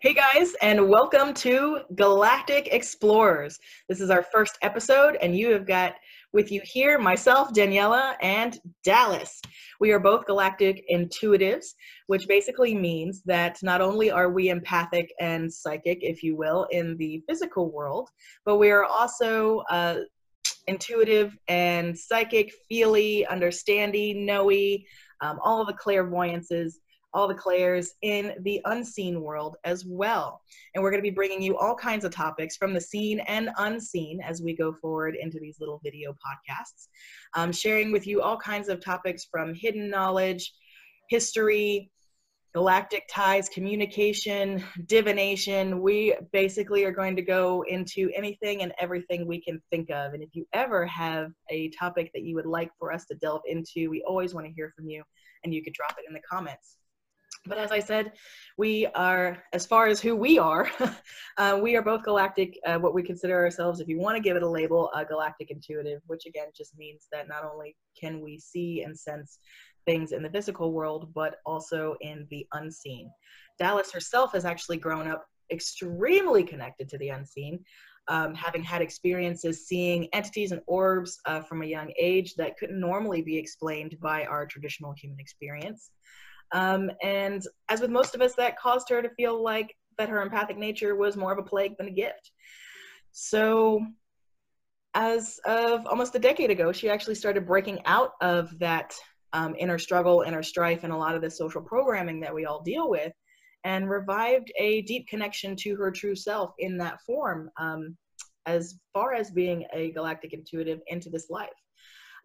Hey guys, and welcome to Galactic Explorers. This is our first episode, and you have got with you here myself, Daniela, and Dallas. We are both galactic intuitives, which basically means that not only are we empathic and psychic, if you will, in the physical world, but we are also uh, intuitive and psychic, feely, understanding, knowy, um, all of the clairvoyances all the clairs in the unseen world as well. And we're going to be bringing you all kinds of topics from the seen and unseen as we go forward into these little video podcasts, um, sharing with you all kinds of topics from hidden knowledge, history, galactic ties, communication, divination. We basically are going to go into anything and everything we can think of. And if you ever have a topic that you would like for us to delve into, we always want to hear from you and you could drop it in the comments. But as I said, we are, as far as who we are, uh, we are both galactic, uh, what we consider ourselves, if you want to give it a label, a galactic intuitive, which again just means that not only can we see and sense things in the physical world, but also in the unseen. Dallas herself has actually grown up extremely connected to the unseen. Um, having had experiences seeing entities and orbs uh, from a young age that couldn't normally be explained by our traditional human experience. Um, and as with most of us, that caused her to feel like that her empathic nature was more of a plague than a gift. So, as of almost a decade ago, she actually started breaking out of that um, inner struggle, inner strife, and a lot of the social programming that we all deal with, and revived a deep connection to her true self in that form, um, as far as being a galactic intuitive into this life.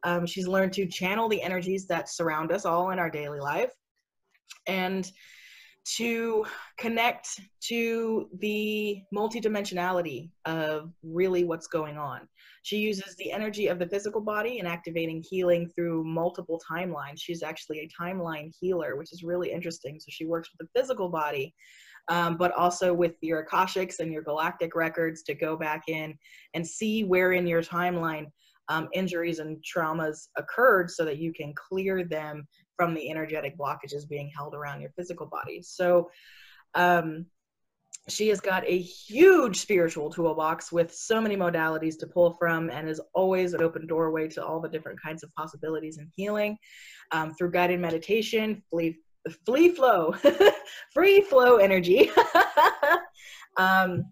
Um, she's learned to channel the energies that surround us all in our daily life and to connect to the multidimensionality of really what's going on. She uses the energy of the physical body and activating healing through multiple timelines. She's actually a timeline healer, which is really interesting. So she works with the physical body, um, but also with your Akashics and your galactic records to go back in and see where in your timeline um, injuries and traumas occurred so that you can clear them from the energetic blockages being held around your physical body. So, um, she has got a huge spiritual toolbox with so many modalities to pull from and is always an open doorway to all the different kinds of possibilities and healing um, through guided meditation, flee, flee flow, free flow energy. um,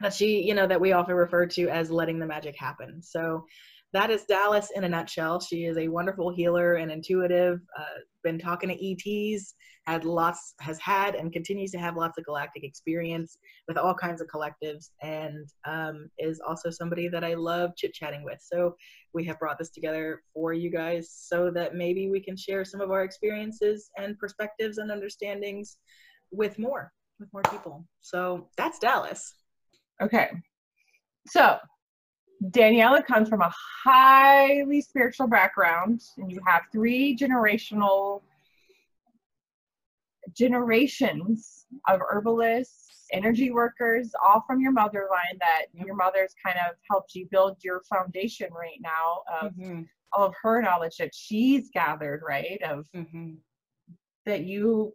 that she, you know, that we often refer to as letting the magic happen. So that is Dallas in a nutshell. She is a wonderful healer and intuitive. Uh, been talking to ETs, had lots, has had, and continues to have lots of galactic experience with all kinds of collectives, and um, is also somebody that I love chit chatting with. So we have brought this together for you guys so that maybe we can share some of our experiences and perspectives and understandings with more, with more people. So that's Dallas. Okay. So Daniela comes from a highly spiritual background, and you have three generational generations of herbalists, energy workers, all from your mother line that your mother's kind of helped you build your foundation right now of mm-hmm. all of her knowledge that she's gathered, right? Of mm-hmm. that you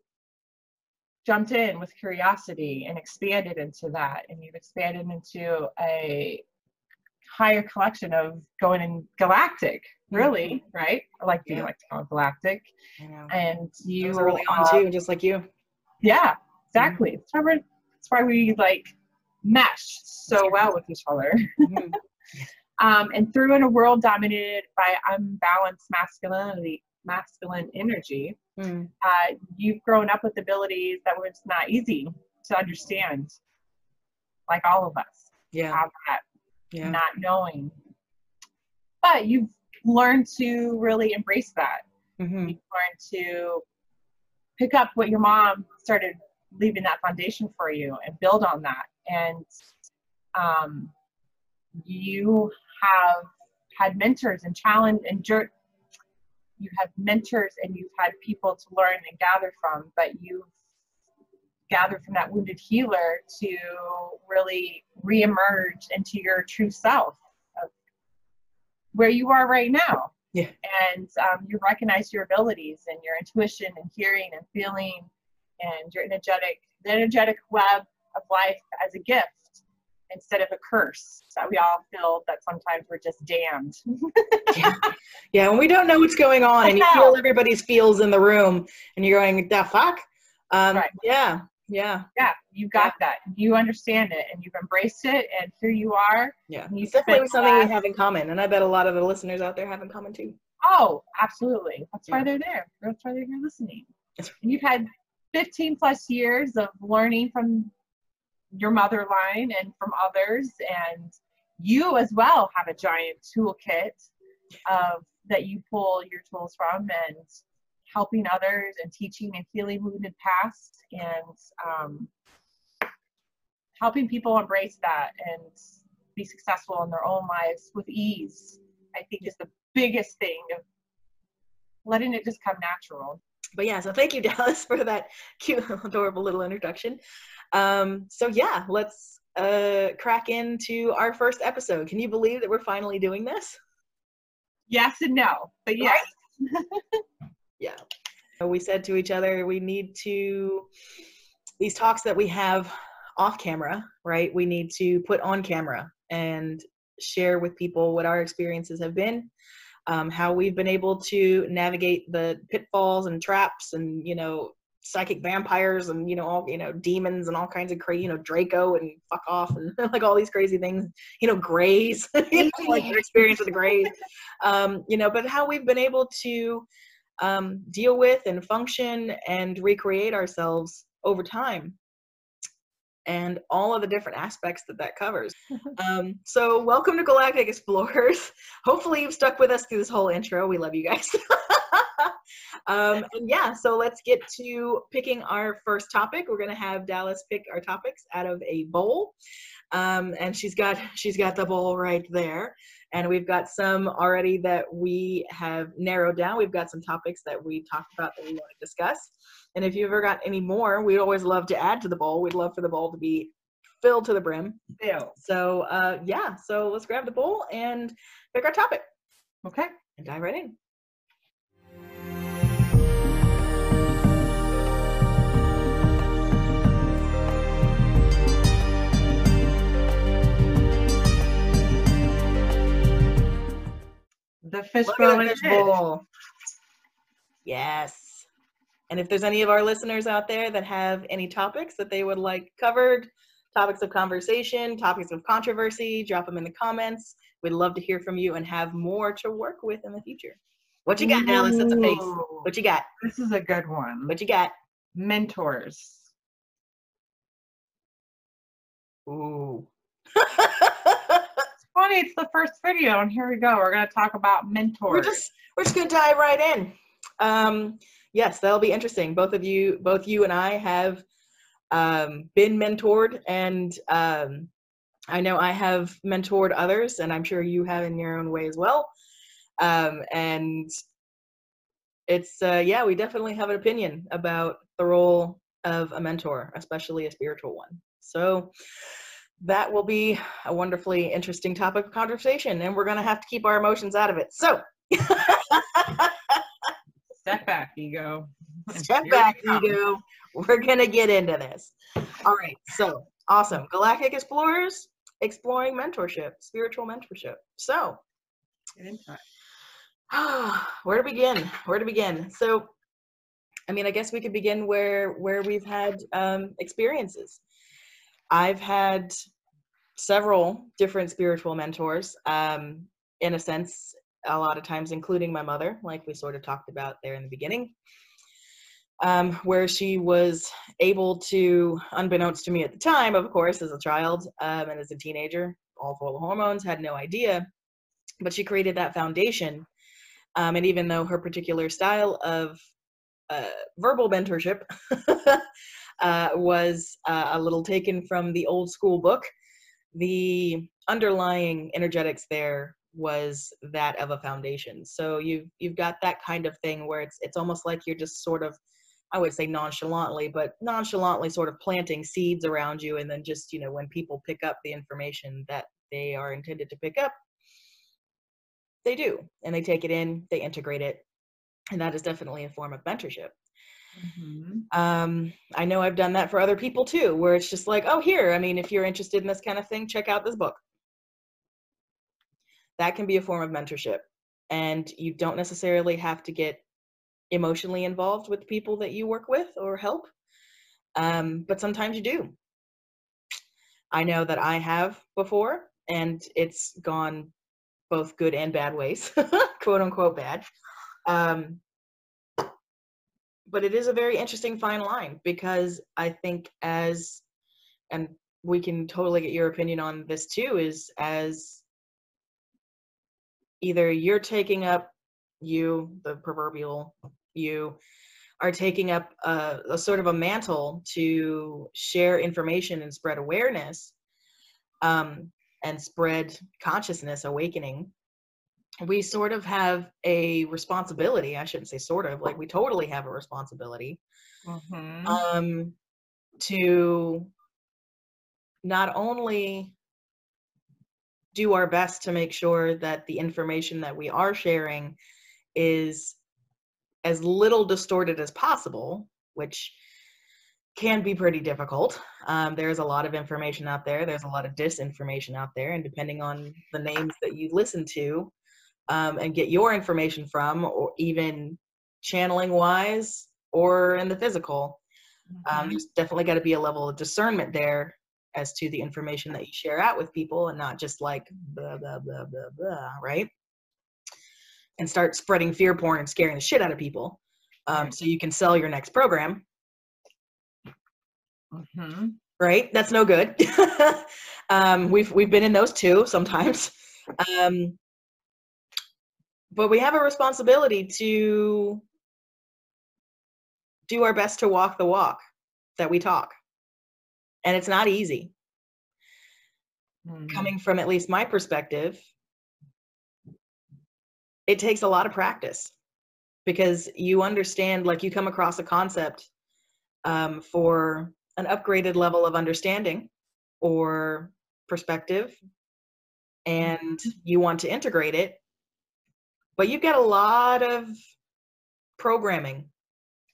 jumped in with curiosity and expanded into that, and you've expanded into a higher collection of going in galactic really mm-hmm. right i like do yeah. like to call it galactic and you are early on too just like you yeah exactly mm-hmm. that's, why we're, that's why we like mesh so well with each other mm-hmm. um, and through in a world dominated by unbalanced masculinity masculine energy mm. uh, you've grown up with abilities that were not easy to understand like all of us yeah have that yeah. not knowing. But you've learned to really embrace that. Mm-hmm. You've learned to pick up what your mom started leaving that foundation for you and build on that. And um, you have had mentors and challenge and jer- you have mentors and you've had people to learn and gather from, but you've gathered from that wounded healer to really reemerge into your true self of where you are right now. Yeah. And um, you recognize your abilities and your intuition and hearing and feeling and your energetic the energetic web of life as a gift instead of a curse that we all feel that sometimes we're just damned. yeah. yeah, when we don't know what's going on and you feel everybody's feels in the room and you're going, the fuck? Um, right. Yeah, yeah. Yeah, you got yeah. that. You understand it and you've embraced it and here you are. Yeah, it's definitely something we have in common and I bet a lot of the listeners out there have in common too. Oh, absolutely. That's yeah. why they're there. That's why they're here listening. And you've had 15 plus years of learning from your mother line and from others and you as well have a giant toolkit of that you pull your tools from and helping others and teaching and healing wounded past and um, helping people embrace that and be successful in their own lives with ease i think is the biggest thing of letting it just come natural but yeah so thank you dallas for that cute adorable little introduction um, so yeah, let's uh, crack into our first episode. Can you believe that we're finally doing this? Yes and no, but yes. yeah. We said to each other, we need to, these talks that we have off camera, right? We need to put on camera and share with people what our experiences have been, um, how we've been able to navigate the pitfalls and traps and, you know, psychic vampires and you know all you know demons and all kinds of crazy you know Draco and fuck off and like all these crazy things you know grays you know, like your experience with the grays um, you know but how we've been able to um, deal with and function and recreate ourselves over time and all of the different aspects that that covers. Um, so welcome to Galactic Explorers. Hopefully you've stuck with us through this whole intro. We love you guys. um, and yeah, so let's get to picking our first topic. We're gonna have Dallas pick our topics out of a bowl. Um, and she's got she's got the bowl right there. And we've got some already that we have narrowed down. We've got some topics that we talked about that we want to discuss. And if you've ever got any more, we'd always love to add to the bowl. We'd love for the bowl to be filled to the brim. Ew. So uh, yeah, so let's grab the bowl and pick our topic. Okay. And dive right in. The fishbowl. Fish bowl. Yes. And if there's any of our listeners out there that have any topics that they would like covered, topics of conversation, topics of controversy, drop them in the comments. We'd love to hear from you and have more to work with in the future. What you got, Dallas? That's a face. What you got? This is a good one. What you got? Mentors. Ooh. funny. It's the first video, and here we go. We're going to talk about mentors. We're just we're just going to dive right in. Um, yes, that'll be interesting. Both of you, both you and I, have um, been mentored, and um, I know I have mentored others, and I'm sure you have in your own way as well. Um, and it's uh, yeah, we definitely have an opinion about the role of a mentor, especially a spiritual one. So that will be a wonderfully interesting topic of conversation, and we're going to have to keep our emotions out of it. So, step back, ego. Step back, ego. We're going to get into this. All right, so awesome. Galactic Explorers exploring mentorship, spiritual mentorship. So, where to begin? Where to begin? So, I mean, I guess we could begin where where we've had um, experiences. I've had several different spiritual mentors, um, in a sense, a lot of times, including my mother, like we sort of talked about there in the beginning, um, where she was able to, unbeknownst to me at the time, of course, as a child um, and as a teenager, all full of hormones, had no idea, but she created that foundation. Um, and even though her particular style of uh, verbal mentorship uh, was uh, a little taken from the old school book. The underlying energetics there was that of a foundation. So you've you've got that kind of thing where it's it's almost like you're just sort of I would say nonchalantly, but nonchalantly sort of planting seeds around you, and then just you know when people pick up the information that they are intended to pick up, they do, and they take it in, they integrate it, and that is definitely a form of mentorship. Mm-hmm. Um, I know I've done that for other people too, where it's just like, oh, here, I mean, if you're interested in this kind of thing, check out this book. That can be a form of mentorship. And you don't necessarily have to get emotionally involved with people that you work with or help. Um, but sometimes you do. I know that I have before, and it's gone both good and bad ways, quote unquote bad. Um, but it is a very interesting fine line because I think as, and we can totally get your opinion on this too, is as either you're taking up you, the proverbial you, are taking up a, a, sort of a mantle to share information and spread awareness um, and spread consciousness awakening we sort of have a responsibility i shouldn't say sort of like we totally have a responsibility mm-hmm. um, to not only do our best to make sure that the information that we are sharing is as little distorted as possible, which can be pretty difficult. Um, there's a lot of information out there. There's a lot of disinformation out there, and depending on the names that you listen to um, and get your information from, or even channeling wise or in the physical, um, mm-hmm. um, there's definitely got to be a level of discernment there as to the information that you share out with people, and not just like blah blah blah blah blah, right? and start spreading fear porn and scaring the shit out of people um, so you can sell your next program mm-hmm. right that's no good um, we've we've been in those too sometimes um, but we have a responsibility to do our best to walk the walk that we talk and it's not easy mm-hmm. coming from at least my perspective it takes a lot of practice because you understand like you come across a concept um, for an upgraded level of understanding or perspective and mm-hmm. you want to integrate it but you've got a lot of programming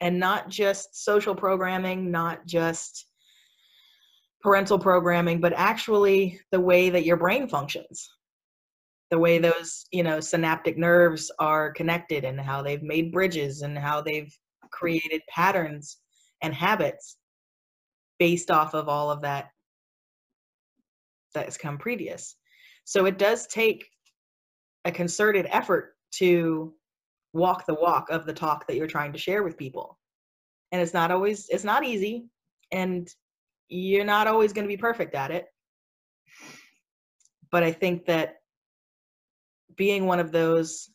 and not just social programming not just parental programming but actually the way that your brain functions. The way those you know synaptic nerves are connected and how they've made bridges and how they've created patterns and habits based off of all of that that has come previous. So it does take a concerted effort to walk the walk of the talk that you're trying to share with people. And it's not always it's not easy and you're not always going to be perfect at it. But i think that being one of those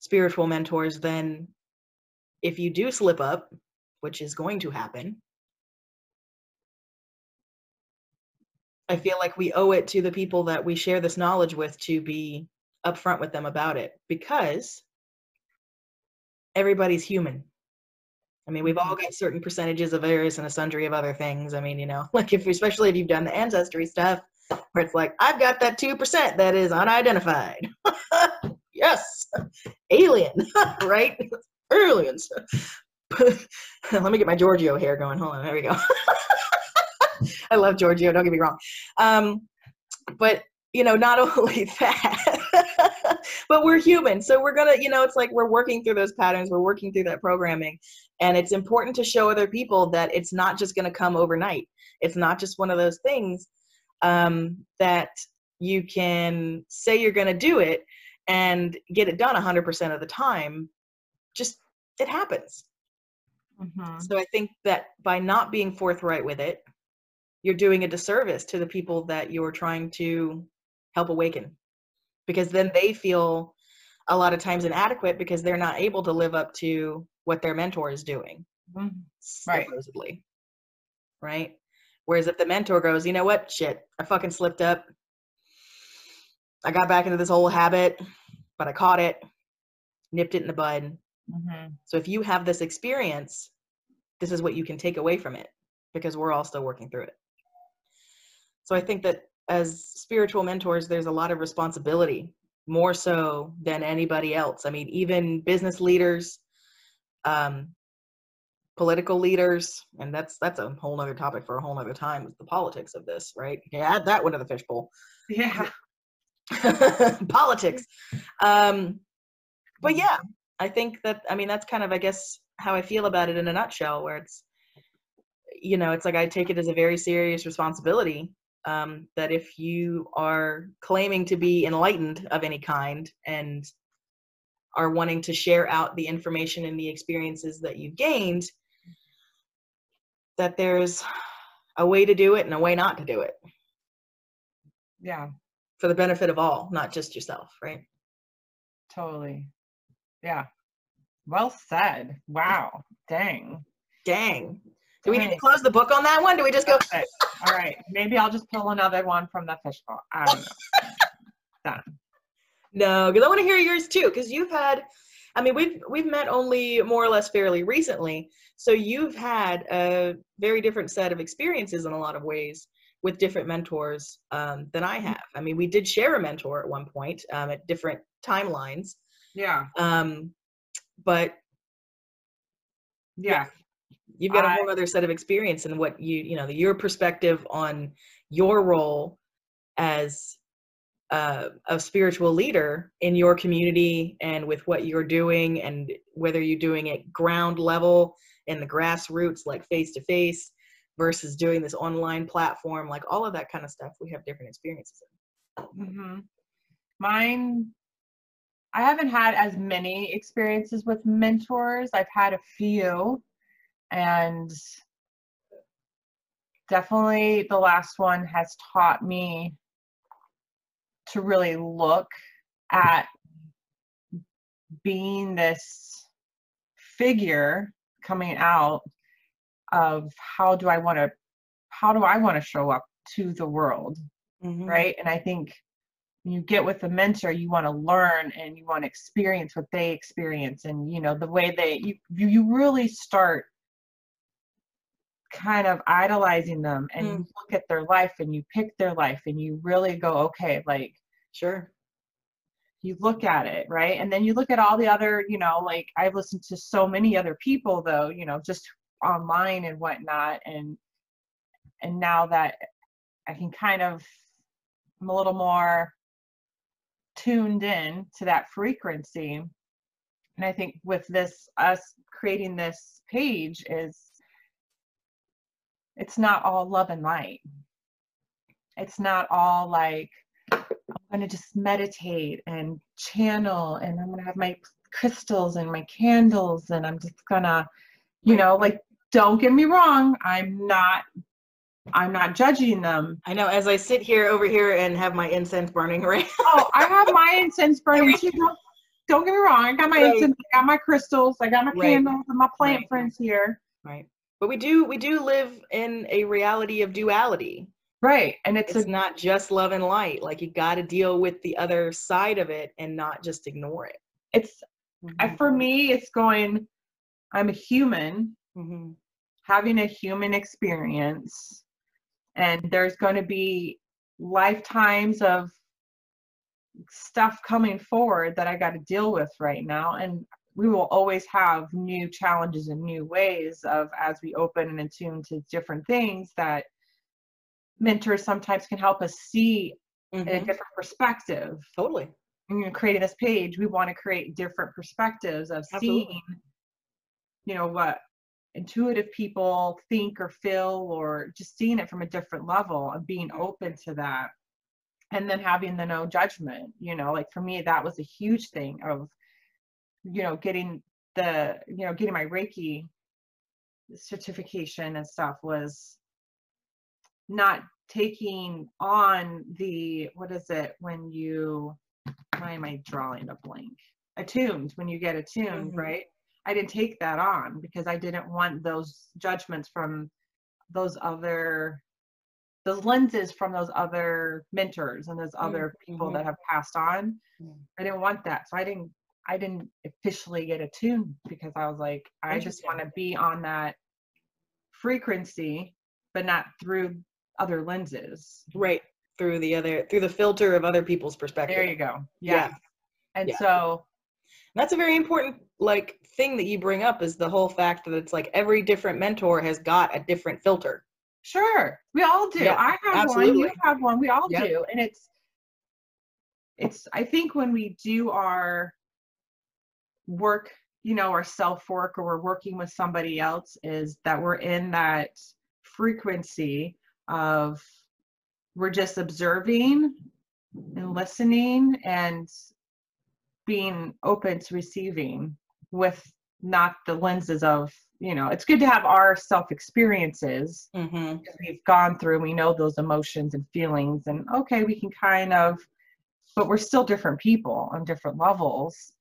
spiritual mentors, then if you do slip up, which is going to happen, I feel like we owe it to the people that we share this knowledge with to be upfront with them about it because everybody's human. I mean, we've all mm-hmm. got certain percentages of various and a sundry of other things. I mean, you know, like if especially if you've done the ancestry stuff, where it's like, I've got that 2% that is unidentified. yes, alien, right? Aliens. Let me get my Giorgio hair going. Hold on, there we go. I love Giorgio, don't get me wrong. Um, but, you know, not only that, but we're human. So we're going to, you know, it's like we're working through those patterns, we're working through that programming. And it's important to show other people that it's not just going to come overnight. It's not just one of those things um, that you can say you're going to do it and get it done 100% of the time just it happens mm-hmm. so i think that by not being forthright with it you're doing a disservice to the people that you're trying to help awaken because then they feel a lot of times inadequate because they're not able to live up to what their mentor is doing mm-hmm. right. supposedly right Whereas if the mentor goes, you know what, shit, I fucking slipped up. I got back into this old habit, but I caught it, nipped it in the bud. Mm-hmm. So if you have this experience, this is what you can take away from it because we're all still working through it. So I think that as spiritual mentors, there's a lot of responsibility, more so than anybody else. I mean, even business leaders, um, political leaders, and that's that's a whole other topic for a whole other time. The politics of this, right? Yeah, add that one to the fishbowl. Yeah. politics. Um, but yeah, I think that I mean that's kind of I guess how I feel about it in a nutshell, where it's you know it's like I take it as a very serious responsibility um, that if you are claiming to be enlightened of any kind and are wanting to share out the information and the experiences that you've gained, that there's a way to do it and a way not to do it. Yeah. For the benefit of all, not just yourself, right? Totally. Yeah. Well said. Wow. Dang. Dang. Do we need to close the book on that one? Do we just go? Okay. All right. Maybe I'll just pull another one from the fishbowl. I don't know. Done. No, because I want to hear yours too. Because you've had, I mean, we've we've met only more or less fairly recently, so you've had a very different set of experiences in a lot of ways with different mentors um, than I have. I mean, we did share a mentor at one point um, at different timelines. Yeah. Um, but yeah, you've got a whole other set of experience and what you you know your perspective on your role as uh, a spiritual leader in your community and with what you're doing and whether you're doing it ground level in the grassroots like face to face versus doing this online platform like all of that kind of stuff we have different experiences mm-hmm. mine i haven't had as many experiences with mentors. I've had a few and definitely the last one has taught me to really look at being this figure coming out of how do I want to how do I want to show up to the world mm-hmm. right and I think you get with a mentor you want to learn and you want to experience what they experience and you know the way they you you really start kind of idolizing them and mm. you look at their life and you pick their life and you really go okay like sure. you look at it right? And then you look at all the other you know like i've listened to so many other people though you know just online and whatnot and and now that i can kind of i'm a little more tuned in to that frequency. And i think with this us creating this page is it's not all love and light. It's not all like, I'm going to just meditate and channel and I'm going to have my crystals and my candles and I'm just going to, you know, like, don't get me wrong. I'm not I'm not judging them. I know. As I sit here over here and have my incense burning, right? oh, I have my incense burning too. Don't, get me wrong. I got my right. incense. I got my crystals. I got my right. candles and my plant right. friends here. Right but we do we do live in a reality of duality right and it's, it's a, not just love and light like you got to deal with the other side of it and not just ignore it it's mm-hmm. for me it's going i'm a human mm-hmm. having a human experience and there's going to be lifetimes of stuff coming forward that i got to deal with right now and we will always have new challenges and new ways of as we open and attune to different things that mentors sometimes can help us see mm-hmm. in a mm-hmm. different perspective. Totally. You know, creating this page, we want to create different perspectives of Absolutely. seeing, you know, what intuitive people think or feel, or just seeing it from a different level and being open to that. And then having the no judgment, you know, like for me, that was a huge thing of you know getting the you know getting my reiki certification and stuff was not taking on the what is it when you why am i drawing a blank attuned when you get attuned mm-hmm. right i didn't take that on because i didn't want those judgments from those other those lenses from those other mentors and those other mm-hmm. people that have passed on mm-hmm. i didn't want that so i didn't I didn't officially get attuned because I was like, I just want to be on that frequency, but not through other lenses. Right. Through the other, through the filter of other people's perspective. There you go. Yeah. yeah. And yeah. so. That's a very important like thing that you bring up is the whole fact that it's like every different mentor has got a different filter. Sure. We all do. Yeah, I have absolutely. one, you have one, we all yep. do. And it's it's I think when we do our work, you know, or self work or we're working with somebody else is that we're in that frequency of we're just observing and listening and being open to receiving with not the lenses of you know it's good to have our self experiences mm-hmm. we've gone through we know those emotions and feelings and okay we can kind of but we're still different people on different levels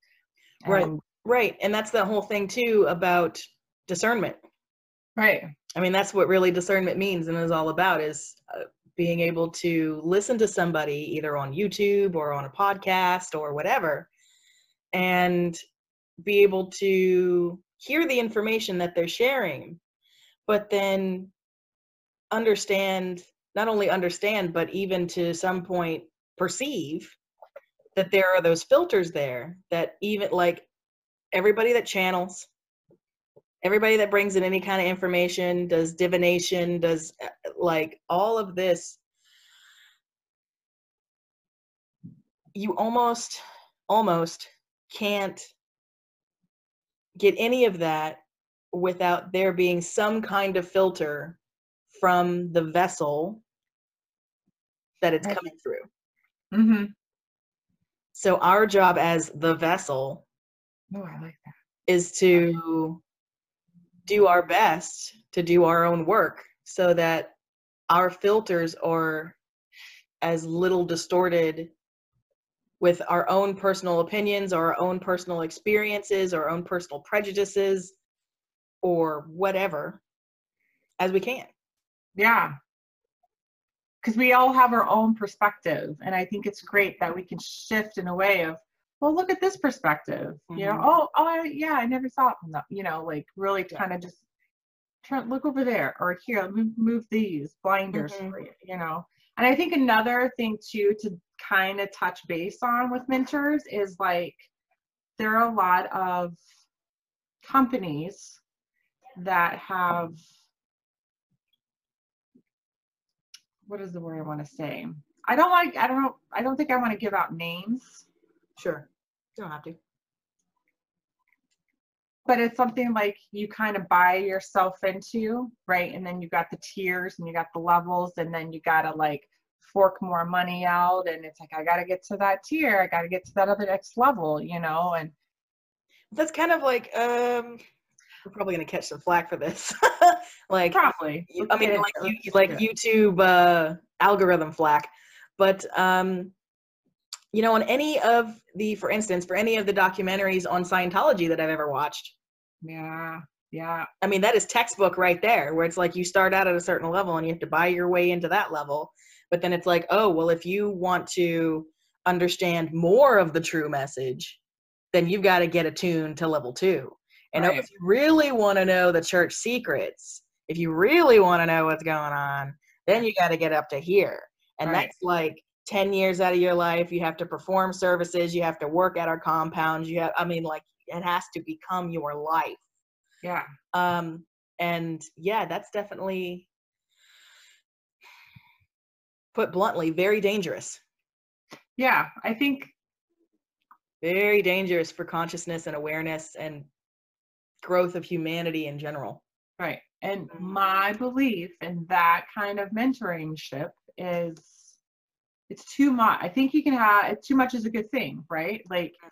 right right and that's the whole thing too about discernment. Right. I mean that's what really discernment means and is all about is uh, being able to listen to somebody either on youtube or on a podcast or whatever and be able to hear the information that they're sharing, but then understand, not only understand, but even to some point perceive that there are those filters there that even like everybody that channels, everybody that brings in any kind of information, does divination, does uh, like all of this, you almost, almost can't get any of that without there being some kind of filter from the vessel that it's coming through. Mm-hmm. So our job as the vessel oh, I like that. is to do our best to do our own work so that our filters are as little distorted with our own personal opinions or our own personal experiences or our own personal prejudices or whatever as we can. Yeah. Because we all have our own perspective. And I think it's great that we can shift in a way of, well, look at this perspective. Mm-hmm. You know, mm-hmm. oh, oh, yeah, I never saw thought, you know, like really kind of just turn, look over there or here, move, move these blinders mm-hmm. for you, you know. And I think another thing too to kind of touch base on with mentors is like there are a lot of companies that have what is the word I want to say? I don't like I don't know. I don't think I want to give out names. Sure. You don't have to. But it's something like you kind of buy yourself into, right? And then you got the tiers and you got the levels and then you gotta like fork more money out and it's like i got to get to that tier i got to get to that other next level you know and that's kind of like um we're probably going to catch some flack for this like probably. i mean like you, like youtube uh algorithm flack. But um you know on any of the for instance for any of the documentaries on scientology that i've ever watched yeah yeah. I mean that is textbook right there where it's like you start out at a certain level and you have to buy your way into that level. But then it's like oh well if you want to understand more of the true message then you've got to get attuned to level two and right. if you really want to know the church secrets if you really want to know what's going on then you got to get up to here and right. that's like 10 years out of your life you have to perform services you have to work at our compounds you have i mean like it has to become your life yeah um and yeah that's definitely put bluntly, very dangerous. Yeah, I think very dangerous for consciousness and awareness and growth of humanity in general. Right. And mm-hmm. my belief in that kind of mentoringship is it's too much. I think you can have too much is a good thing, right? Like mm-hmm.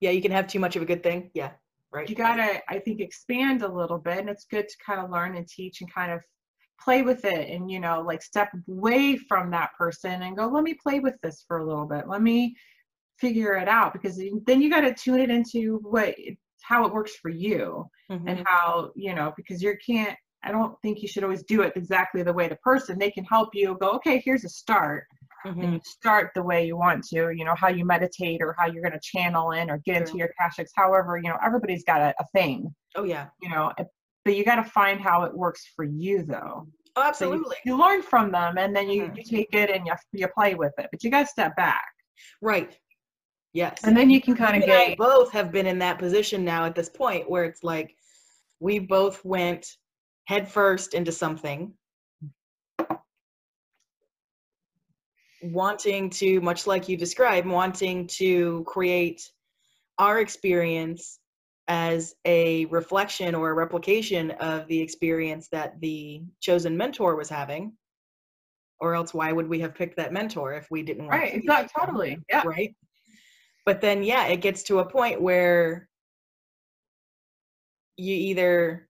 yeah, you can have too much of a good thing. Yeah. Right. You gotta, I think, expand a little bit and it's good to kind of learn and teach and kind of play with it and you know like step away from that person and go let me play with this for a little bit let me figure it out because then you got to tune it into what how it works for you mm-hmm. and how you know because you can't i don't think you should always do it exactly the way the person they can help you go okay here's a start mm-hmm. and you start the way you want to you know how you meditate or how you're going to channel in or get into your akashics however you know everybody's got a, a thing oh yeah you know but you got to find how it works for you though oh, absolutely so you, you, learn from them and then you, mm-hmm. you take it and you, you play with it but you got to step back right Yes. And then you can kind of get both have been in that position now at this point where it's like we both went headfirst into something. Wanting to much like you described wanting to create our experience as a reflection or a replication of the experience that the chosen mentor was having. Or else why would we have picked that mentor if we didn't right exactly totally yeah. right but then yeah it gets to a point where you either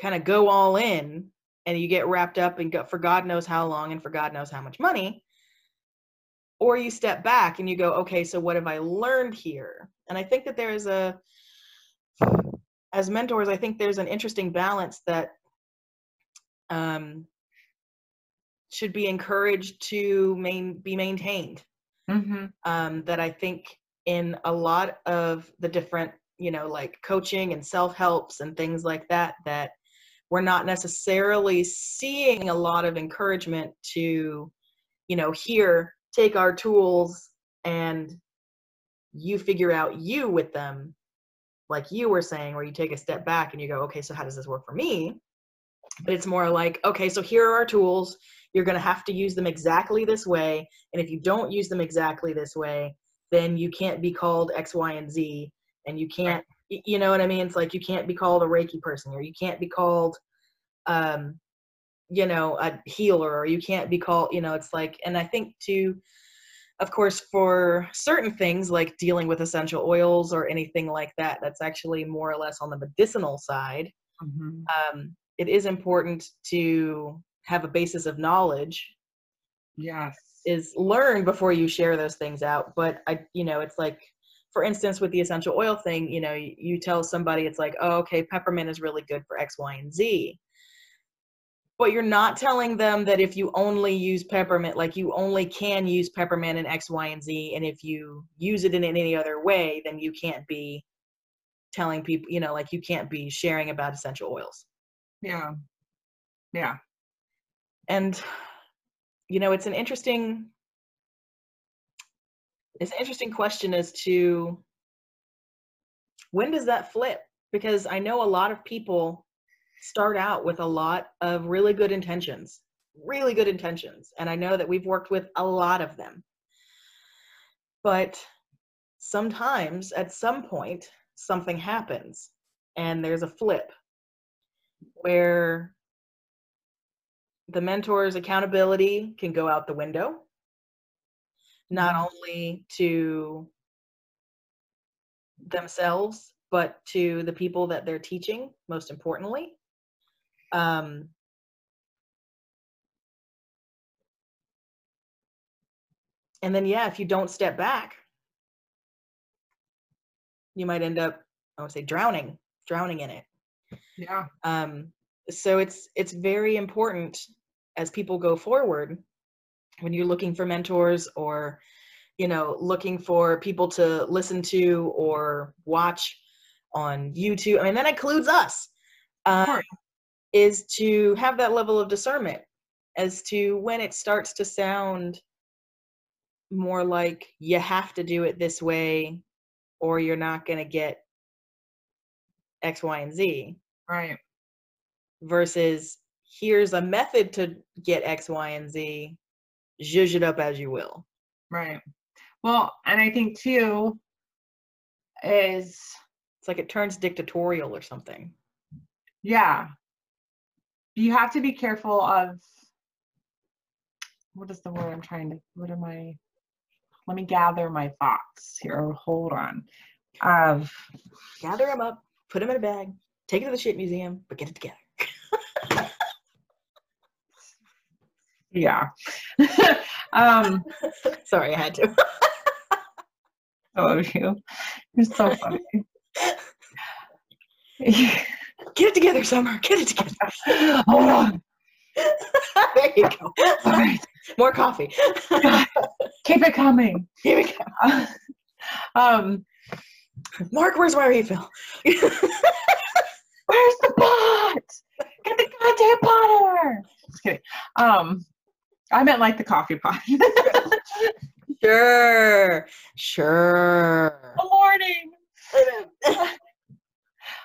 kind of go all in and you get wrapped up and go for god knows how long and for god knows how much money or you step back and you go okay so what have i learned here and i think that there is a as mentors i think there's an interesting balance that um, should be encouraged to main, be maintained mm-hmm. um, that i think in a lot of the different you know like coaching and self-helps and things like that that we're not necessarily seeing a lot of encouragement to you know here take our tools and you figure out you with them like you were saying where you take a step back and you go okay so how does this work for me? But it's more like okay so here are our tools. You're going to have to use them exactly this way. And if you don't use them exactly this way then you can't be called x y and z and you can't you know what i mean? It's like you can't be called a reiki person or you can't be called um you know a healer or you can't be called you know it's like and i think too, of course for certain things like dealing with essential oils or anything like that that's actually more or less on the medicinal side mm-hmm. um, it is important to have a basis of knowledge yes is learn before you share those things out. But i you know it's like for instance with the essential oil thing you know you, you tell somebody it's like oh okay peppermint is really good for x y and z. But you're not telling them that if you only use peppermint like you only can use peppermint in x y and z and if you use it in any other way then you can't be telling people you know like you can't be sharing about essential oils. Yeah. Yeah. And you know it's an interesting it's an interesting question as to when does that flip because i know a lot of people start out with a lot of really good intentions, really good intentions. And I know that we've worked with a lot of them. But sometimes at some point, something happens and there's a flip where the mentor's accountability can go out the window, not mm-hmm. only to themselves, but to the people that they're teaching, most importantly. Um, and then, yeah, if you don't step back, you might end up, I would say, drowning, drowning in it. Yeah. Um, so it's it's very important as people go forward when you're looking for mentors or you know looking for people to listen to or watch on youtube i mean that includes us um, is to have that level of discernment as to when it starts to sound more like you have to do it this way or you're not going to get X, Y, and Z. Right. Versus here's a method to get X, Y, and Z. Zhuzh it up as you will. Right. Well, and I think too is it's like it turns dictatorial or something. Yeah you have to be careful of what is the word I'm trying to what am I let me gather my thoughts here. Hold on. Of gather them up, put them in a bag, take it to the shit museum, but get it together. Yeah. um sorry, I had to. I love you. You're so funny. Get it together, Summer. Get it together. Hold on. there you go. All right. More coffee. Keep it coming. Keep it coming. um, Mark, where's my refill? where's the pot? Get the goddamn pot here. Just kidding. Um, I meant like the coffee pot. sure. Sure. A warning.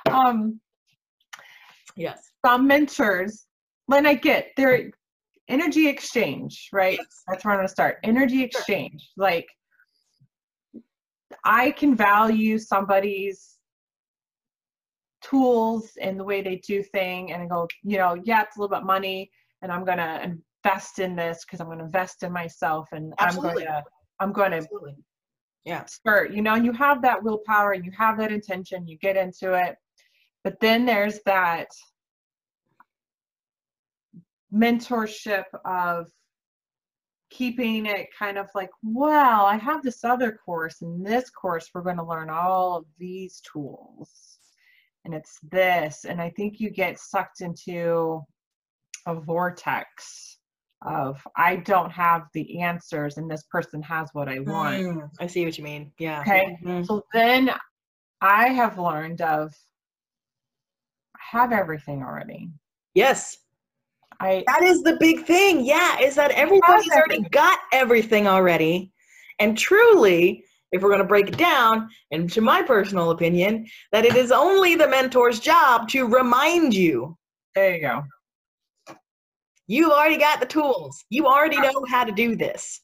um yes. Some mentors, when I get their energy exchange, right? Yes. That's where I'm gonna start. Energy exchange. Sure. Like I can value somebody's tools and the way they do thing and I go, you know, yeah, it's a little bit money and I'm gonna invest in this because I'm gonna invest in myself and Absolutely. I'm gonna I'm gonna Absolutely. yeah start, you know, and you have that willpower and you have that intention, you get into it. But then there's that mentorship of keeping it kind of like, well, I have this other course. and this course, we're going to learn all of these tools. And it's this. And I think you get sucked into a vortex of I don't have the answers and this person has what I want. Mm, I see what you mean. Yeah. Okay. Mm-hmm. So then I have learned of I have everything already. Yes. I That is the big thing. Yeah, is that everybody's already got everything already. And truly, if we're going to break it down, and to my personal opinion, that it is only the mentor's job to remind you. There you go. You've already got the tools. You already know how to do this.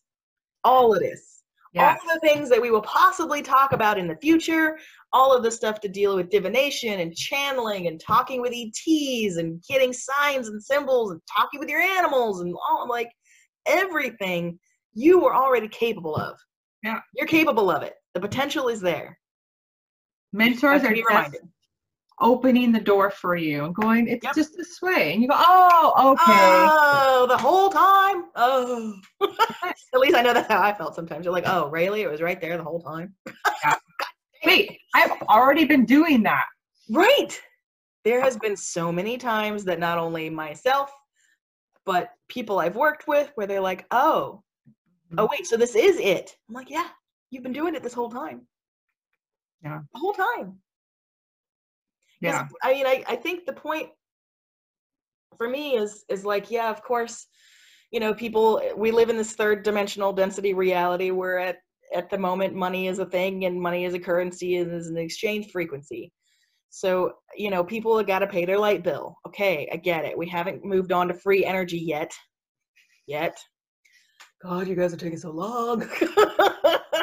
All of this. Yes. All the things that we will possibly talk about in the future, all of the stuff to deal with divination and channeling and talking with ETs and getting signs and symbols and talking with your animals and all like everything you were already capable of. Yeah. You're capable of it. The potential is there. Mentors are reminded opening the door for you and going, it's yep. just this way. And you go, oh, okay. Oh, the whole time? Oh. At least I know that's how I felt sometimes. You're like, oh, really? It was right there the whole time? yeah. Wait, I've already been doing that. Right. There has been so many times that not only myself, but people I've worked with where they're like, oh, oh, mm-hmm. wait, so this is it. I'm like, yeah, you've been doing it this whole time. Yeah. The whole time. Yeah. I mean, I, I think the point for me is is like, yeah, of course, you know, people we live in this third dimensional density reality where at at the moment money is a thing and money is a currency and is an exchange frequency. So, you know, people have got to pay their light bill. Okay, I get it. We haven't moved on to free energy yet. Yet. God, you guys are taking so long.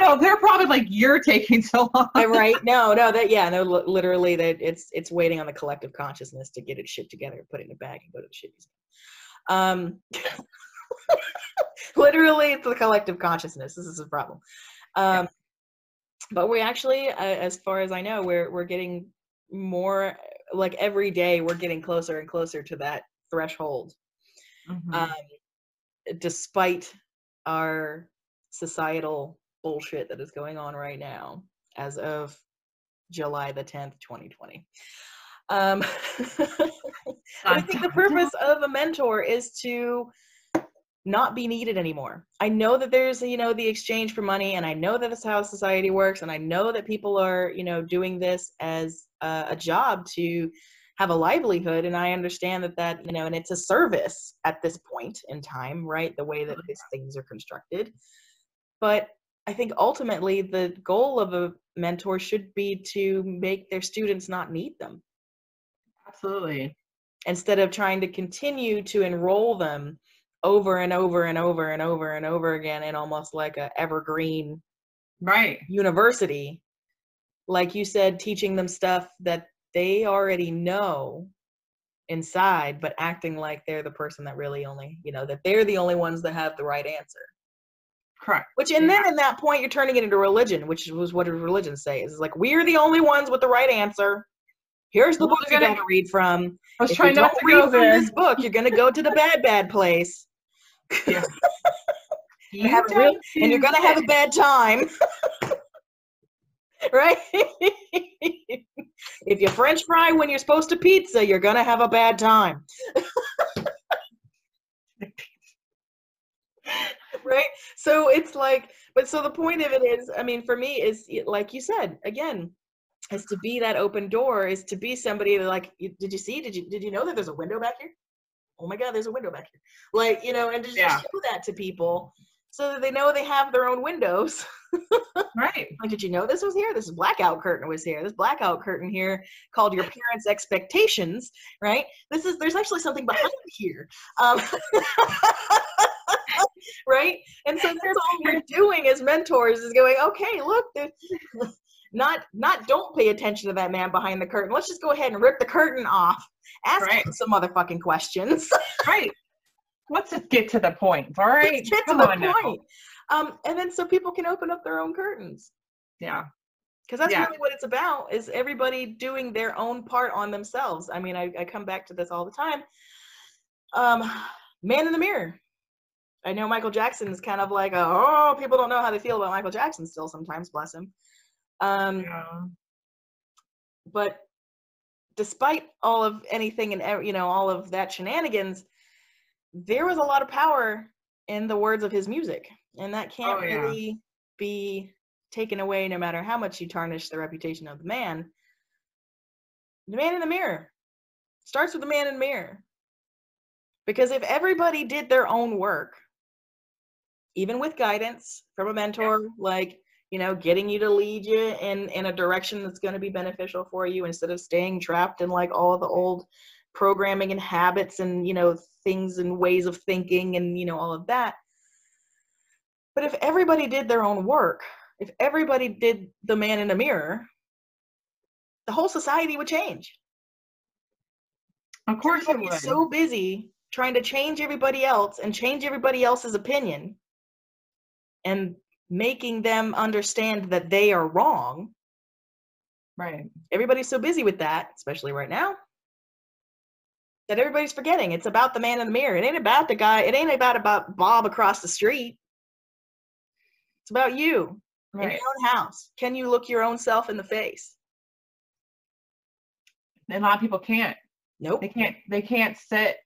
no, they're probably like you're taking so long. right? No, no, that yeah, no, literally that it's it's waiting on the collective consciousness to get it shit together, put it in a bag, and go to the shit Um, literally, it's the collective consciousness. This is a problem. Um, but we actually, uh, as far as I know, we're we're getting more like every day we're getting closer and closer to that threshold. Mm-hmm. Um, despite our societal bullshit that is going on right now as of July the 10th, 2020. Um, I think the purpose of a mentor is to not be needed anymore. I know that there's, you know, the exchange for money, and I know that that's how society works, and I know that people are, you know, doing this as a, a job to have a livelihood, and I understand that that, you know, and it's a service at this point in time, right? The way that these things are constructed. But I think ultimately the goal of a mentor should be to make their students not need them. Absolutely. Instead of trying to continue to enroll them over and over and over and over and over again in almost like a evergreen right university like you said teaching them stuff that they already know inside but acting like they're the person that really only you know that they're the only ones that have the right answer Correct. Which and yeah. then in that point you're turning it into religion, which was what does religion says. is like we're the only ones with the right answer. Here's the book you're gonna, read from. I was if trying not to read from this book. You're gonna go to the bad bad place. Yeah. you real, and you're gonna have a bad time. right? if you French fry when you're supposed to pizza, you're gonna have a bad time. right? So it's like, but so the point of it is, I mean, for me, is like you said again, is to be that open door, is to be somebody that like, did you see? Did you did you know that there's a window back here? Oh my God, there's a window back here. Like you know, and to just yeah. show that to people, so that they know they have their own windows. right. Like, did you know this was here? This blackout curtain was here. This blackout curtain here called your parents' expectations, right? This is there's actually something behind here. Um, right? And so that's all we're doing as mentors is going, okay, look, not not don't pay attention to that man behind the curtain. Let's just go ahead and rip the curtain off. Ask right. him some motherfucking questions. right. Let's just get to the point. All right. Let's get Come to the point. Um, and then so people can open up their own curtains. Yeah. Because that's yeah. really what it's about is everybody doing their own part on themselves. I mean, I, I come back to this all the time. Um, man in the mirror. I know Michael Jackson is kind of like, a, oh, people don't know how they feel about Michael Jackson still sometimes, bless him. Um, yeah. But despite all of anything and you know all of that shenanigans, there was a lot of power in the words of his music, and that can't oh, yeah. really be taken away no matter how much you tarnish the reputation of the man. The man in the mirror starts with the man in the mirror. Because if everybody did their own work, even with guidance from a mentor, yeah. like you know, getting you to lead you in in a direction that's going to be beneficial for you instead of staying trapped in like all the old programming and habits and you know things and ways of thinking and you know all of that. But if everybody did their own work, if everybody did the man in the mirror, the whole society would change. Of course, it would. So busy trying to change everybody else and change everybody else's opinion and making them understand that they are wrong. Right. Everybody's so busy with that, especially right now, that everybody's forgetting it's about the man in the mirror. It ain't about the guy, it ain't about about Bob across the street. It's about you right. in your own house. Can you look your own self in the face? And a lot of people can't. Nope. They can't they can't sit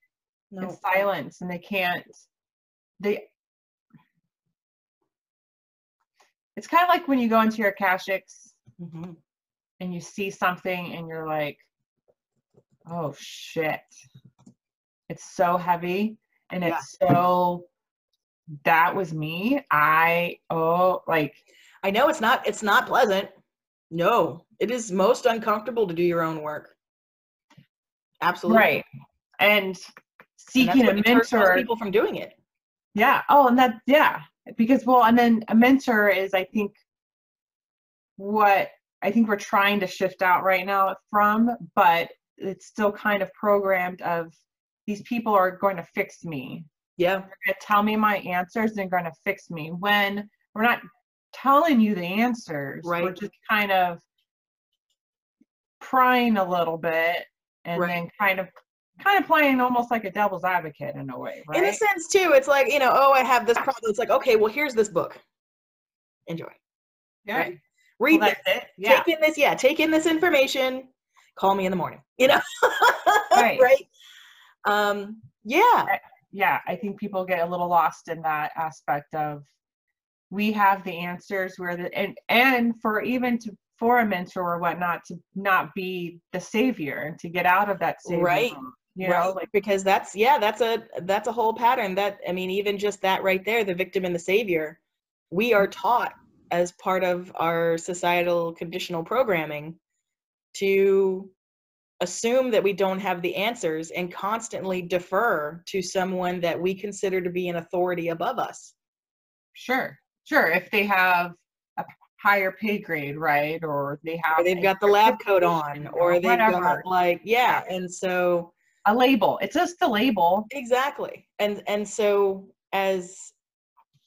nope. in silence and they can't they it's kind of like when you go into your Akashics mm-hmm. and you see something and you're like, oh shit. It's so heavy and it's so that was me. I oh like I know it's not it's not pleasant. No, it is most uncomfortable to do your own work. Absolutely. Right. And seeking and a mentor people from doing it. Yeah. Oh, and that yeah because well and then a mentor is i think what i think we're trying to shift out right now from but it's still kind of programmed of these people are going to fix me yeah they're going to tell me my answers and they're going to fix me when we're not telling you the answers right we're just kind of prying a little bit and right. then kind of kind of playing almost like a devil's advocate in a way, right? In a sense, too, it's like you know, oh, I have this problem. It's like, okay, well, here's this book. Enjoy. Yeah. Right? Read well, this. Yeah. Take in this. Yeah. Take in this information. Call me in the morning. You know. right. right. Um. Yeah. Yeah. I think people get a little lost in that aspect of we have the answers where the and and for even to for a mentor or whatnot to not be the savior and to get out of that savior right you right. know like because that's yeah that's a that's a whole pattern that i mean even just that right there the victim and the savior we are taught as part of our societal conditional programming to assume that we don't have the answers and constantly defer to someone that we consider to be an authority above us sure sure if they have a higher pay grade right or they have or they've got the lab coat on or they've whatever. got like yeah and so a label. It's just a label. Exactly. And and so as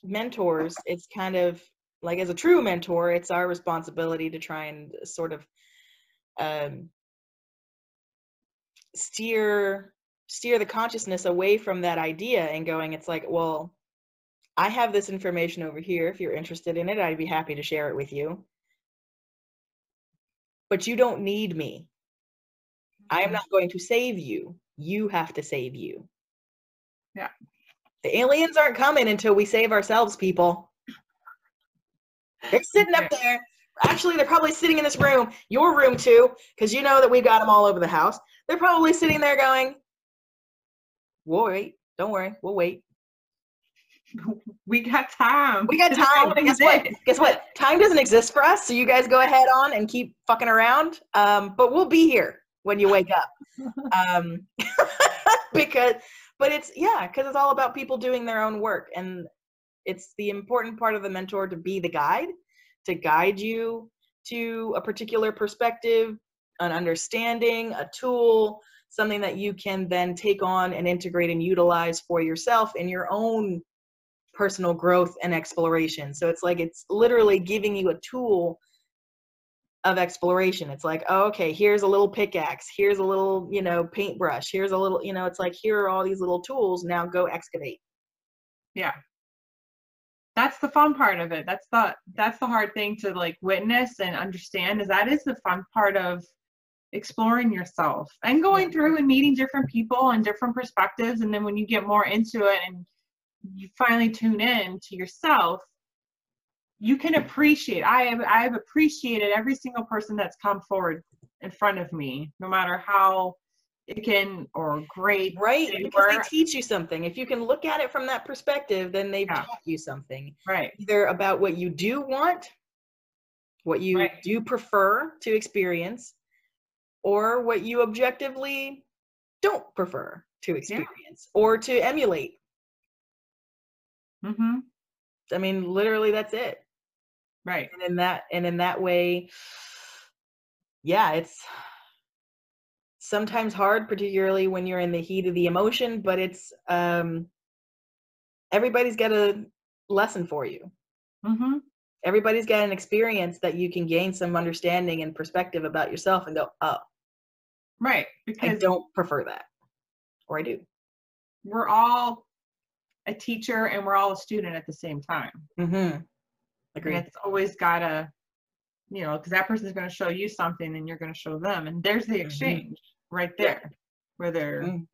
mentors, it's kind of like as a true mentor, it's our responsibility to try and sort of um, steer steer the consciousness away from that idea and going it's like well i have this information over here if you're interested in it i'd be happy to share it with you but you don't need me i am mm-hmm. not going to save you you have to save you. Yeah. The aliens aren't coming until we save ourselves, people. They're sitting up there. Actually, they're probably sitting in this room, your room too, because you know that we've got them all over the house. They're probably sitting there going, We'll wait. Don't worry. We'll wait. we got time. We got time. Guess what? Guess what? Time doesn't exist for us, so you guys go ahead on and keep fucking around. Um, but we'll be here when you wake up. Um, because, but it's yeah, because it's all about people doing their own work, and it's the important part of the mentor to be the guide, to guide you to a particular perspective, an understanding, a tool, something that you can then take on and integrate and utilize for yourself in your own personal growth and exploration. So it's like it's literally giving you a tool of exploration. It's like, oh, okay, here's a little pickaxe, here's a little, you know, paintbrush, here's a little, you know, it's like here are all these little tools. Now go excavate. Yeah. That's the fun part of it. That's the that's the hard thing to like witness and understand is that is the fun part of exploring yourself and going through and meeting different people and different perspectives and then when you get more into it and you finally tune in to yourself you can appreciate i have i have appreciated every single person that's come forward in front of me no matter how it can or great right they because were. they teach you something if you can look at it from that perspective then they've yeah. taught you something right either about what you do want what you right. do prefer to experience or what you objectively don't prefer to experience yeah. or to emulate. Mm-hmm. I mean, literally, that's it. Right. And in that, and in that way, yeah, it's sometimes hard, particularly when you're in the heat of the emotion. But it's um, everybody's got a lesson for you. Mm-hmm. Everybody's got an experience that you can gain some understanding and perspective about yourself and go, oh, Right. Because I don't prefer that. Or I do. We're all a teacher and we're all a student at the same time. Mm-hmm. Agree. And it's always gotta, you know, because that person's gonna show you something and you're gonna show them. And there's the mm-hmm. exchange mm-hmm. right there. Yeah. Where they're mm.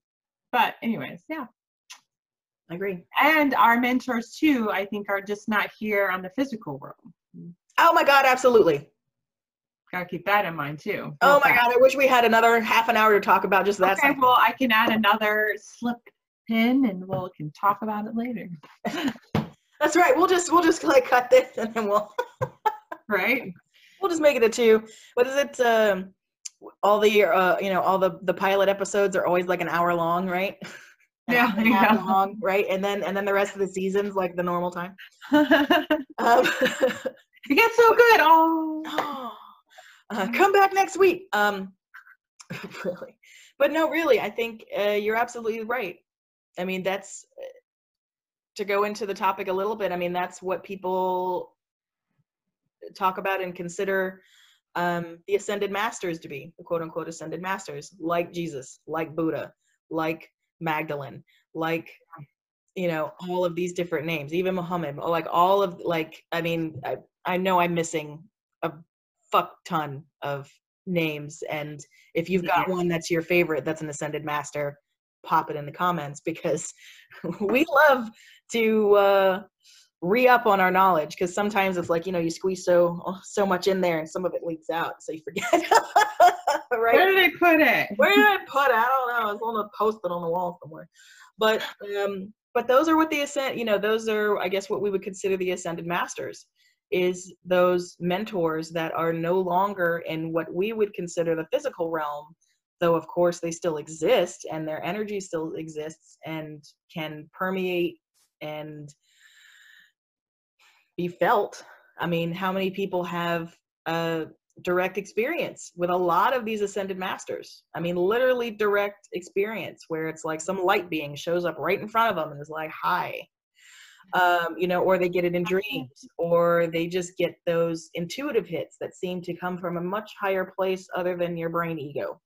but anyways, yeah. I agree. And our mentors too, I think, are just not here on the physical world. Oh my God, absolutely gotta keep that in mind too. Oh my god, I wish we had another half an hour to talk about just that. Okay, well, I can add another slip pin, and we'll can talk about it later. That's right. We'll just we'll just like cut this, and then we'll. right. We'll just make it a two. What is it? Um, all the uh, you know, all the the pilot episodes are always like an hour long, right? yeah, yeah. long, right? And then and then the rest of the seasons like the normal time. um, it gets so good. Oh uh, come back next week. Um, really, but no, really, I think uh, you're absolutely right. I mean, that's uh, to go into the topic a little bit. I mean, that's what people talk about and consider um, the ascended masters to be, the quote unquote ascended masters, like Jesus, like Buddha, like Magdalene, like you know all of these different names even muhammad like all of like i mean i, I know i'm missing a fuck ton of names. And if you've got one that's your favorite, that's an ascended master, pop it in the comments because we love to uh, re up on our knowledge because sometimes it's like you know you squeeze so so much in there and some of it leaks out, so you forget. right? Where did I put it? Where did I put it? I don't know. It's on a post it on the wall somewhere. But um, but those are what the ascent. You know, those are I guess what we would consider the ascended masters is those mentors that are no longer in what we would consider the physical realm though of course they still exist and their energy still exists and can permeate and be felt. I mean how many people have a direct experience with a lot of these ascended masters? I mean literally direct experience where it's like some light being shows up right in front of them and is like hi um, you know, or they get it in dreams, or they just get those intuitive hits that seem to come from a much higher place other than your brain ego.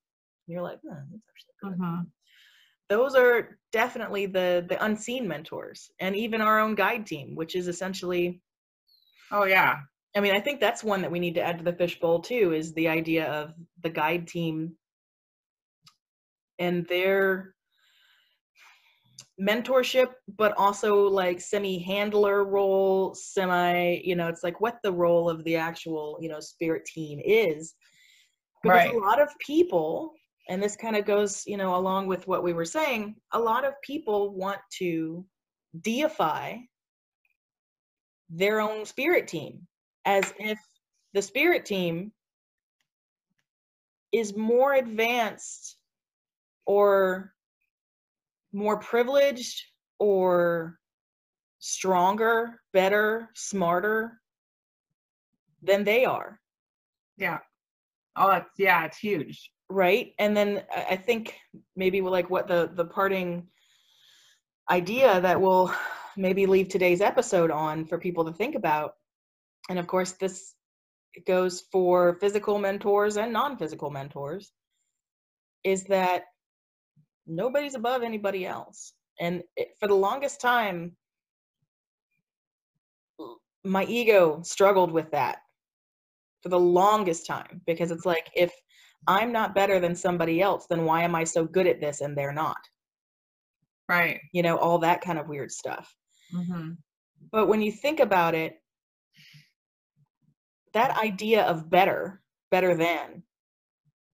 And you're like, that's actually good. Mm-hmm. Those are definitely the the unseen mentors, and even our own guide team, which is essentially. Oh yeah. I mean, I think that's one that we need to add to the fishbowl too. Is the idea of the guide team and their mentorship but also like semi handler role semi you know it's like what the role of the actual you know spirit team is because right. a lot of people and this kind of goes you know along with what we were saying a lot of people want to deify their own spirit team as if the spirit team is more advanced or more privileged or stronger, better, smarter than they are. Yeah. Oh, it's yeah, it's huge. Right. And then uh, I think maybe like what the the parting idea that we'll maybe leave today's episode on for people to think about. And of course, this goes for physical mentors and non-physical mentors is that nobody's above anybody else. And it, for the longest time, my ego struggled with that for the longest time because it's like if I'm not better than somebody else, then why am I so good at this and they're not? Right. You know, all that kind of weird stuff. Mm-hmm. But when you think about it, that idea of better, better than,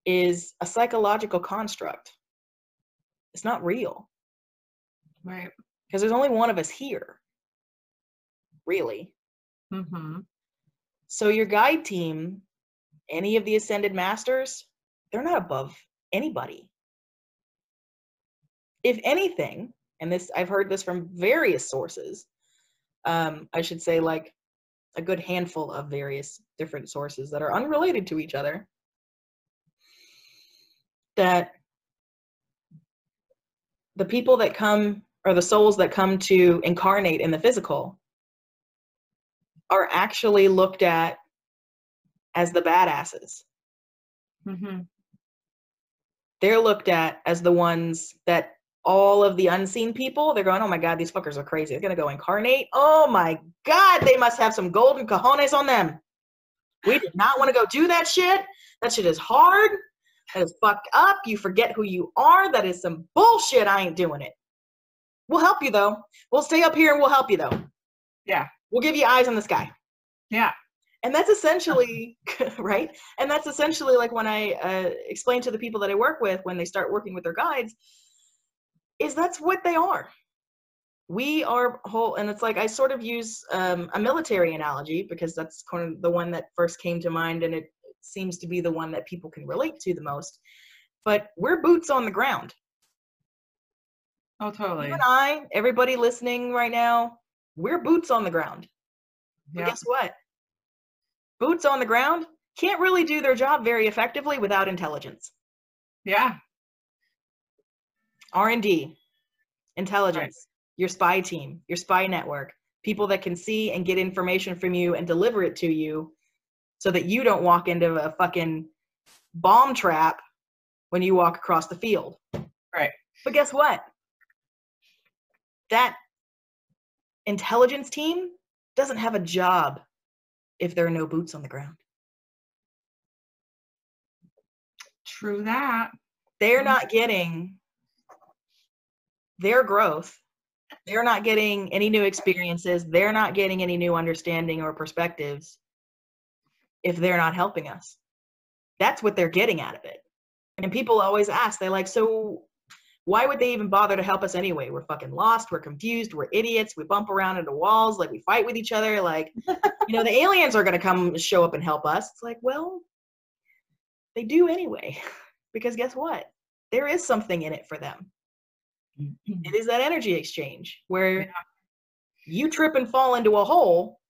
is a psychological construct. It's not real. Right. Because there's only one of us here, really. Mm-hmm. So your guide team, any of the ascended masters, they're not above anybody. If anything, and this I've heard this from various sources, um, I should say like a good handful of various different sources that are unrelated to each other, that the people that come or the souls that come to incarnate in the physical are actually looked at as the badasses. Mm-hmm. They're looked at as the ones that all of the unseen people, they're going, oh my God, these fuckers are crazy. They're going to go incarnate. Oh my God, they must have some golden cojones on them. We did not want to go do that shit. That shit is hard. That is fucked up. You forget who you are. That is some bullshit. I ain't doing it. We'll help you though. We'll stay up here and we'll help you though. Yeah. We'll give you eyes on the sky. Yeah. And that's essentially, right? And that's essentially like when I uh, explain to the people that I work with when they start working with their guides, is that's what they are. We are whole, and it's like I sort of use um, a military analogy because that's kind of the one that first came to mind, and it seems to be the one that people can relate to the most. But we're boots on the ground. Oh, totally. You and I, everybody listening right now, we're boots on the ground. But guess what? Boots on the ground can't really do their job very effectively without intelligence. Yeah. R&D, intelligence, your spy team, your spy network, people that can see and get information from you and deliver it to you so that you don't walk into a fucking bomb trap when you walk across the field. Right. But guess what? That intelligence team doesn't have a job if there are no boots on the ground. True that. They're not getting their growth. They're not getting any new experiences. They're not getting any new understanding or perspectives if they're not helping us. That's what they're getting out of it. And people always ask, they're like, so why would they even bother to help us anyway? We're fucking lost. We're confused. We're idiots. We bump around into walls. Like we fight with each other. Like, you know, the aliens are going to come show up and help us. It's like, well, they do anyway. Because guess what? There is something in it for them. Mm-hmm. It is that energy exchange where you trip and fall into a hole.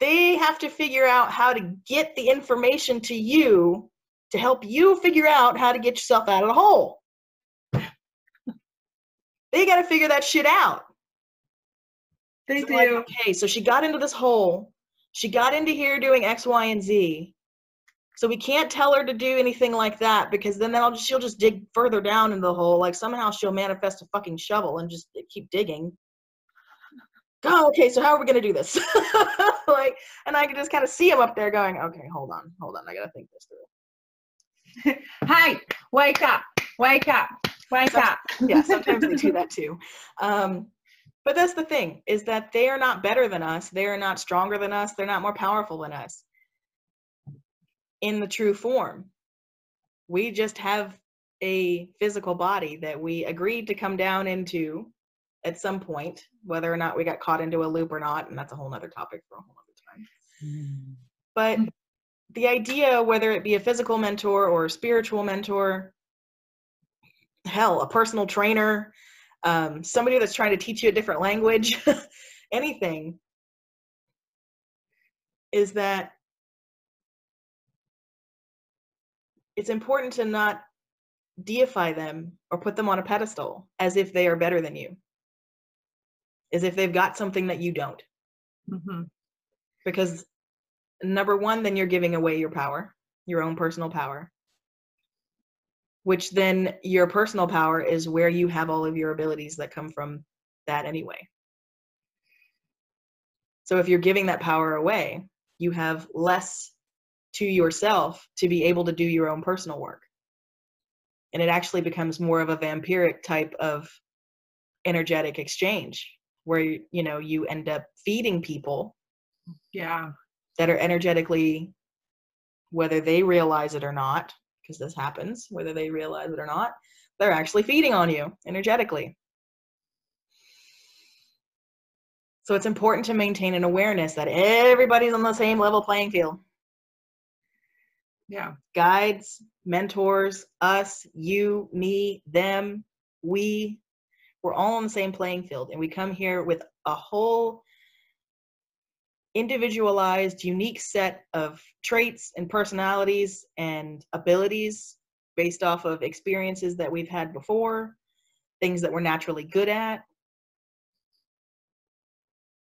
They have to figure out how to get the information to you to help you figure out how to get yourself out of the hole. they got to figure that shit out. They So, like, do. okay, so she got into this hole. She got into here doing X, Y, and Z. So we can't tell her to do anything like that because then they'll, she'll just dig further down in the hole. Like somehow she'll manifest a fucking shovel and just keep digging. Oh, okay, so how are we gonna do this? like, and I can just kind of see him up there going, okay, hold on, hold on, I gotta think this through. Hi, wake up, wake up, wake Some- up. yeah, sometimes they do that too. Um, but that's the thing is that they are not better than us. They are not stronger than us. They're not more powerful than us. In the true form, we just have a physical body that we agreed to come down into at some point, whether or not we got caught into a loop or not, and that's a whole other topic for a whole other time. Mm. But the idea, whether it be a physical mentor or a spiritual mentor, hell, a personal trainer, um, somebody that's trying to teach you a different language, anything, is that it's important to not deify them or put them on a pedestal as if they are better than you, as if they've got something that you don't. Mm-hmm. Because number one, then you're giving away your power, your own personal power, which then your personal power is where you have all of your abilities that come from that anyway. So if you're giving that power away, you have less to yourself to be able to do your own personal work. And it actually becomes more of a vampiric type of energetic exchange where you know you end up feeding people yeah. that are energetically whether they realize it or not because this happens whether they realize it or not they're actually feeding on you energetically. So it's important to maintain an awareness that everybody's on the same level playing field. Yeah. Guides mentors us you me them we we're all on the same playing field and we come here with a whole individualized unique set of traits and personalities and abilities based off of experiences that we've had before things that we're naturally good at.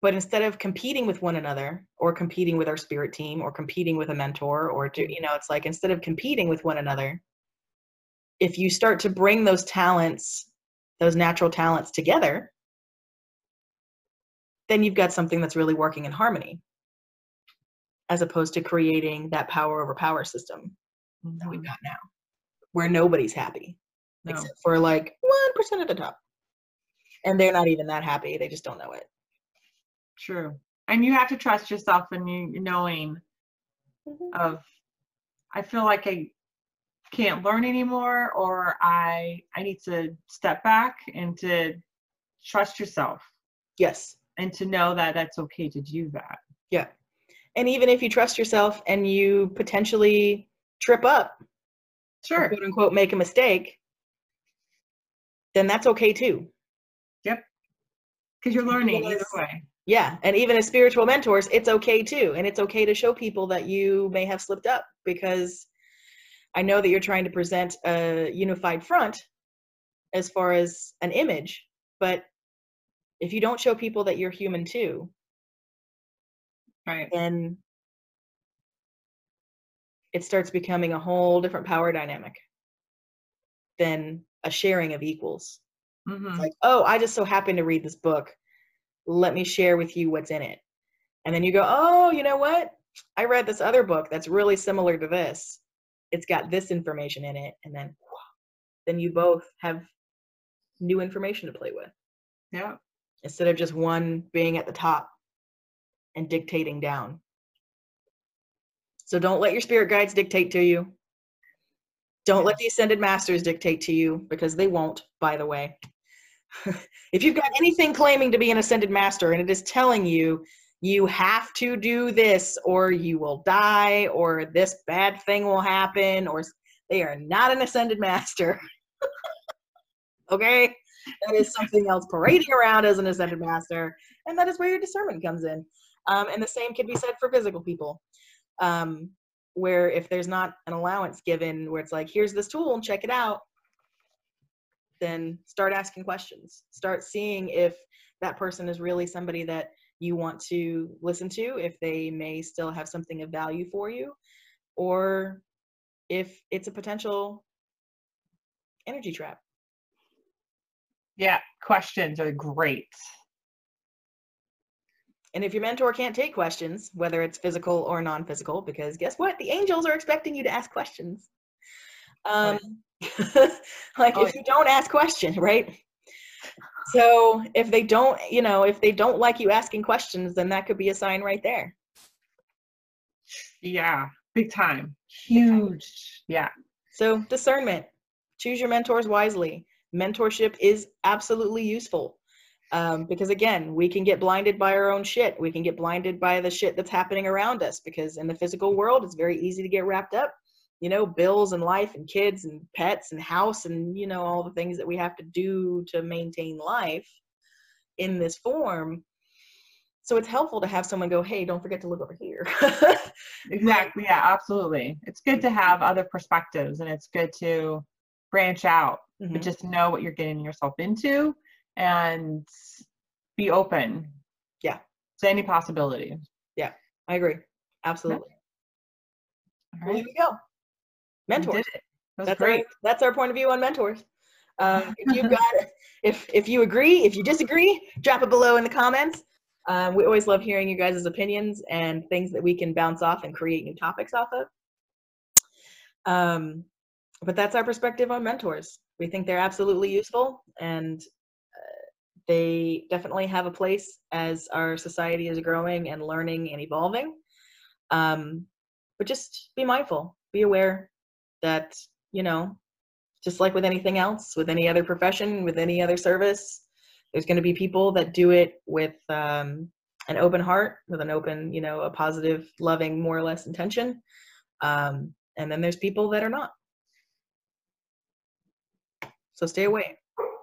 But instead of competing with one another or competing with our spirit team or competing with a mentor or to you know it's like instead of competing with one another if you start to bring those talents those natural talents together then you've got something that's really working in harmony as opposed to creating that power over power system mm-hmm. that we've got now where nobody's happy no. except for like 1% at the top and they're not even that happy they just don't know it True. And you have to trust yourself in you knowing mm-hmm. of I feel like I can't learn anymore or I I need to step back and to trust yourself. Yes. And to know that that's okay to do that. Yeah. And even if you trust yourself and you potentially trip up, sure, quote unquote, make a mistake, then that's okay too. Yep. Because you're learning either way. Yeah, and even as spiritual mentors, it's okay too. And it's okay to show people that you may have slipped up because I know that you're trying to present a unified front as far as an image, but if you don't show people that you're human too, right, then it starts becoming a whole different power dynamic than a sharing of equals. Mm-hmm. It's like, oh, I just so happened to read this book let me share with you what's in it. And then you go, oh, you know what? I read this other book that's really similar to this. It's got this information in it. And then, then you both have new information to play with. Yeah. Instead of just one being at the top and dictating down. So don't let your spirit guides dictate to you. Don't let the ascended masters dictate to you because they won't, by the way. if you've got anything claiming to be an ascended master and it is telling you you have to do this or you will die or this bad thing will happen or they are not an ascended master. Okay? That is something else parading around as an ascended master and that is where your discernment comes in. Um, and the same can be said for physical people. Um, where if there's not an allowance given where it's like here's this tool and check it out then start asking questions. Start seeing if that person is really somebody that you want to listen to, if they may still have something of value for you, or if it's a potential energy trap. Yeah, questions are great. And if your mentor can't take questions, whether it's physical or non physical, because guess what? The angels are expecting you to ask questions. Um, like oh, if you don't ask questions, right? So if they don't, you know, if they don't like you asking questions, then that could be a sign right there. Yeah, big time. Huge. Yeah. So discernment. Choose your mentors wisely. Mentorship is absolutely useful. Um, because again, we can get blinded by our own shit. We can get blinded by the shit that's happening around us because in the physical world, it's very easy to get wrapped up. You know, bills and life and kids and pets and house and, you know, all the things that we have to do to maintain life in this form. So it's helpful to have someone go, hey, don't forget to look over here. exactly. Yeah, absolutely. It's good to have other perspectives and it's good to branch out, mm-hmm. but just know what you're getting yourself into and be open. Yeah. To any possibility. Yeah, I agree. Absolutely. Yeah. All right. Well, here we go. Mentors. That that's great. Our, that's our point of view on mentors. Um, if you've got, if if you agree, if you disagree, drop it below in the comments. Um, we always love hearing you guys' opinions and things that we can bounce off and create new topics off of. Um, but that's our perspective on mentors. We think they're absolutely useful and they definitely have a place as our society is growing and learning and evolving. Um, but just be mindful, be aware that, you know, just like with anything else, with any other profession, with any other service, there's going to be people that do it with um, an open heart, with an open, you know, a positive, loving, more or less intention. Um, and then there's people that are not. So stay away,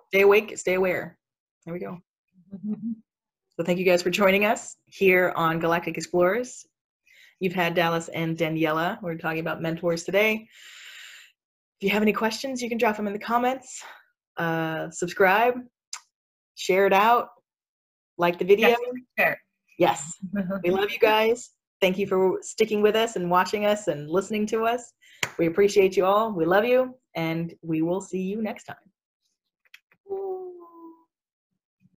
stay awake, stay aware. There we go. So thank you guys for joining us here on Galactic Explorers. You've had Dallas and Daniela. We're talking about mentors today. If you have any questions, you can drop them in the comments. Uh, subscribe, share it out, like the video. Yes. yes. we love you guys. Thank you for sticking with us and watching us and listening to us. We appreciate you all. We love you, and we will see you next time.